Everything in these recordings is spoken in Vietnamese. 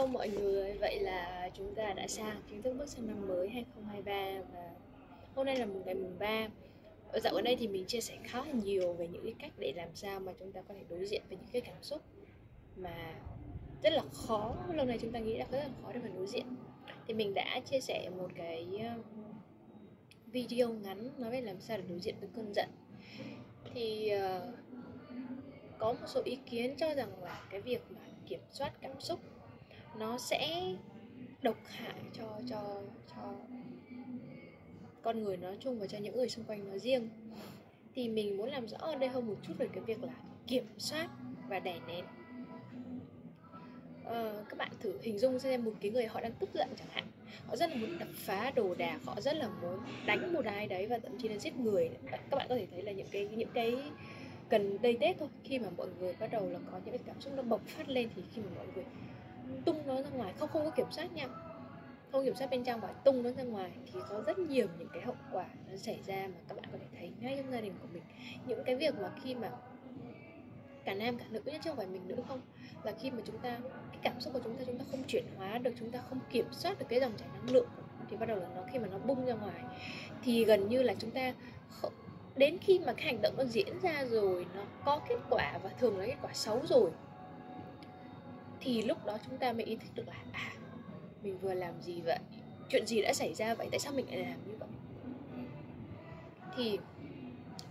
Hello mọi người, vậy là chúng ta đã sang chính thức bước sang năm mới 2023 và hôm nay là một ngày mùng 3 Ở dạo ở đây thì mình chia sẻ khá là nhiều về những cái cách để làm sao mà chúng ta có thể đối diện với những cái cảm xúc mà rất là khó, lâu nay chúng ta nghĩ là rất là khó để mà đối diện. Thì mình đã chia sẻ một cái um, video ngắn nói về làm sao để đối diện với cơn giận. Thì uh, có một số ý kiến cho rằng là cái việc mà kiểm soát cảm xúc nó sẽ độc hại cho cho cho con người nói chung và cho những người xung quanh nói riêng. Thì mình muốn làm rõ ở đây hơn một chút về cái việc là kiểm soát và đè nén. Ờ, các bạn thử hình dung xem một cái người họ đang tức giận chẳng hạn. Họ rất là muốn đập phá đồ đạc họ rất là muốn đánh một ai đấy và thậm chí là giết người. Các bạn có thể thấy là những cái những cái cần đây tết thôi khi mà mọi người bắt đầu là có những cái cảm xúc nó bộc phát lên thì khi mà mọi người tung nó ra ngoài. Không không có kiểm soát nha. Không kiểm soát bên trong và tung nó ra ngoài thì có rất nhiều những cái hậu quả nó xảy ra mà các bạn có thể thấy ngay trong gia đình của mình. Những cái việc mà khi mà cả nam cả nữ chứ không phải mình nữ không là khi mà chúng ta cái cảm xúc của chúng ta chúng ta không chuyển hóa được chúng ta không kiểm soát được cái dòng chảy năng lượng thì bắt đầu là nó khi mà nó bung ra ngoài thì gần như là chúng ta không, đến khi mà cái hành động nó diễn ra rồi nó có kết quả và thường là kết quả xấu rồi thì lúc đó chúng ta mới ý thức được là à mình vừa làm gì vậy? Chuyện gì đã xảy ra vậy? Tại sao mình lại làm như vậy? Thì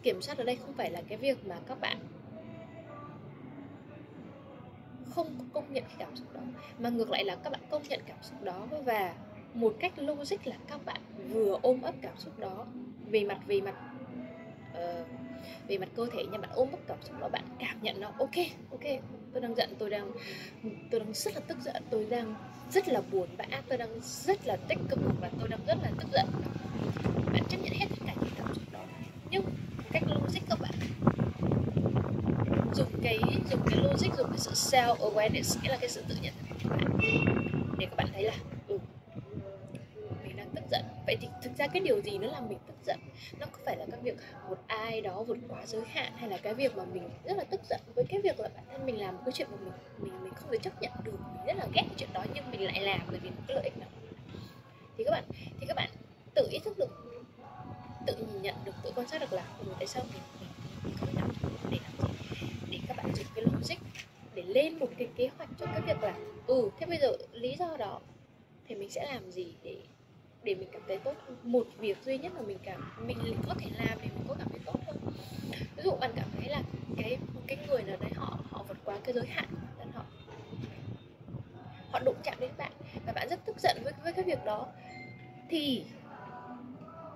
kiểm soát ở đây không phải là cái việc mà các bạn không công nhận cái cảm xúc đó mà ngược lại là các bạn công nhận cảm xúc đó và một cách logic là các bạn vừa ôm ấp cảm xúc đó về mặt về mặt uh, về mặt cơ thể nhưng bạn ôm ấp cảm xúc đó bạn cảm nhận nó. Ok ok tôi đang giận, tôi đang tôi đang rất là tức giận, tôi đang rất là buồn bã, tôi đang rất là tích cực và tôi đang rất là tức giận. Bạn chấp nhận hết tất cả những cảm xúc đó, nhưng cách logic các bạn dùng cái dùng cái logic, dùng cái sự self awareness nghĩa là cái sự tự nhận thức của bạn. Để các bạn thấy là ừ, mình đang tức giận vậy thì thực ra cái điều gì nó làm mình tức giận? Nó có phải là cái việc một ai đó vượt quá giới hạn hay là cái việc mà mình rất là tức giận với cái việc là bản thân mình làm một cái chuyện mà mình mình mình không thể chấp nhận được mình rất là ghét cái chuyện đó nhưng mình lại làm bởi vì một cái lợi ích nào? Thì các bạn thì các bạn tự ý thức được tự nhìn nhận được tự quan sát được là ừ, tại sao mình mình, mình không làm để làm gì? Để các bạn dùng cái logic để lên một cái kế hoạch cho cái việc là ừ thế bây giờ lý do đó thì mình sẽ làm gì để để mình cảm thấy tốt. Hơn một việc duy nhất mà mình cảm, mình có thể làm để mình có cảm thấy tốt hơn ví dụ bạn cảm thấy là cái cái người nào đấy họ họ vượt quá cái giới hạn của bản thân họ họ đụng chạm đến bạn và bạn rất tức giận với với cái việc đó, thì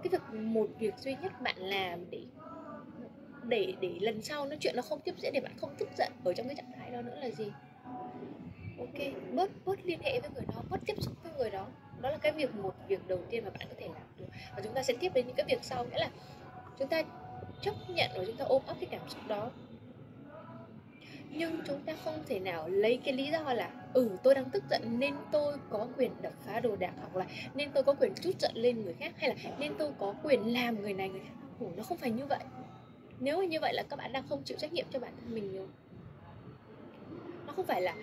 cái việc một việc duy nhất bạn làm để để để lần sau nó chuyện nó không tiếp diễn, để bạn không tức giận ở trong cái trạng thái đó nữa là gì? Ok, bớt bớt liên hệ với người đó, bớt tiếp xúc với người đó đó là cái việc một việc đầu tiên mà bạn có thể làm được. Và chúng ta sẽ tiếp đến những cái việc sau nghĩa là chúng ta chấp nhận và chúng ta ôm ấp cái cảm xúc đó. Nhưng chúng ta không thể nào lấy cái lý do là ừ tôi đang tức giận nên tôi có quyền đập phá đồ đạc hoặc là nên tôi có quyền chút giận lên người khác hay là nên tôi có quyền làm người này người khác. Ừ, nó không phải như vậy. Nếu như vậy là các bạn đang không chịu trách nhiệm cho bản thân mình nhiều nó không phải là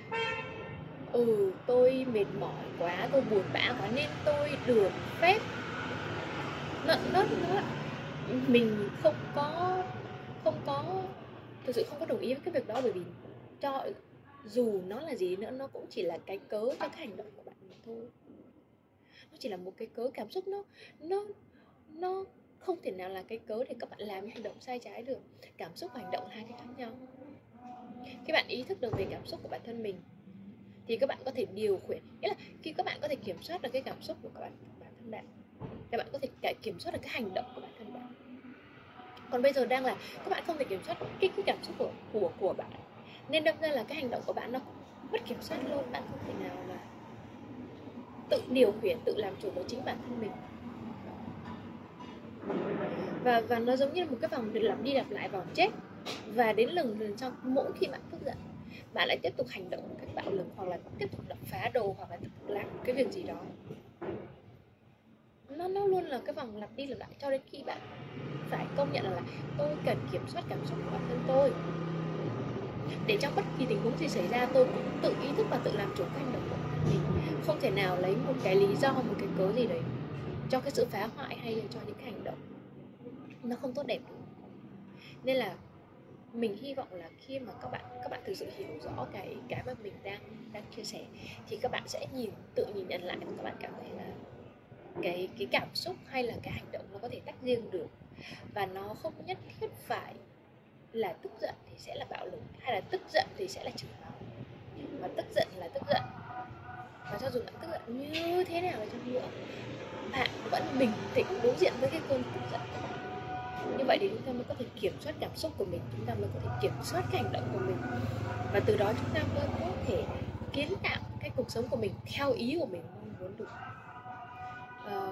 ừ tôi mệt mỏi quá, tôi buồn bã quá nên tôi được phép nận nớt nữa. Mình không có không có, thực sự không có đồng ý với cái việc đó bởi vì cho dù nó là gì nữa, nó cũng chỉ là cái cớ cho cái hành động của bạn mà thôi. Nó chỉ là một cái cớ cảm xúc, nó nó nó không thể nào là cái cớ để các bạn làm những hành động sai trái được. Cảm xúc và hành động là hai cái khác nhau. Khi bạn ý thức được về cảm xúc của bản thân mình thì các bạn có thể điều khiển nghĩa là khi các bạn có thể kiểm soát được cái cảm xúc của các bạn bản thân bạn các bạn có thể kiểm soát được cái hành động của bản thân bạn. Còn bây giờ đang là các bạn không thể kiểm soát cái, cái cảm xúc của của của bạn. Nên đâm ra là cái hành động của bạn nó mất kiểm soát luôn bạn không thể nào mà tự điều khiển tự làm chủ của chính bản thân mình. Và và nó giống như một cái vòng lặp đi lặp lại vòng chết. Và đến lần lần sau mỗi khi bạn tức giận bạn lại tiếp tục hành động một cách bạo lực hoặc là tiếp tục đập phá đồ hoặc là tiếp tục làm cái việc gì đó. Nó nó luôn là cái vòng lặp đi lặp lại cho đến khi bạn phải công nhận là, là tôi cần kiểm soát cảm xúc của bản thân tôi. Để trong bất kỳ tình huống gì xảy ra tôi cũng tự ý thức và tự làm chủ cái hành động của mình. Không thể nào lấy một cái lý do một cái cớ gì đấy cho cái sự phá hoại hay là cho những cái hành động nó không tốt đẹp được. Nên là mình hy vọng là khi mà các bạn các bạn thực sự hiểu rõ cái cái mà mình đang đang chia sẻ, thì các bạn sẽ nhìn, tự nhìn nhận lại và các bạn cảm thấy là cái cái cảm xúc hay là cái hành động nó có thể tách riêng được. Và nó không nhất thiết phải là tức giận thì sẽ là bạo lực, hay là tức giận thì sẽ là chửi mắng. Mà tức giận là tức giận. Và cho dù bạn tức giận như thế nào chăng nữa, bạn vẫn bình tĩnh đối diện với cái cơn tức giận của bạn như vậy thì chúng ta mới có thể kiểm soát cảm xúc của mình chúng ta mới có thể kiểm soát cái hành động của mình. Và từ đó chúng ta mới có thể kiến tạo cái cuộc sống của mình theo ý của mình mong muốn được. À,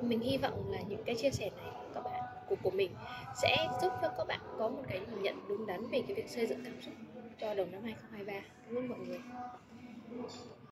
mình hy vọng là những cái chia sẻ này của các bạn của của mình sẽ giúp cho các bạn có một cái nhìn nhận đúng đắn về cái việc xây dựng cảm xúc cho đầu năm 2023 cảm ơn mọi người.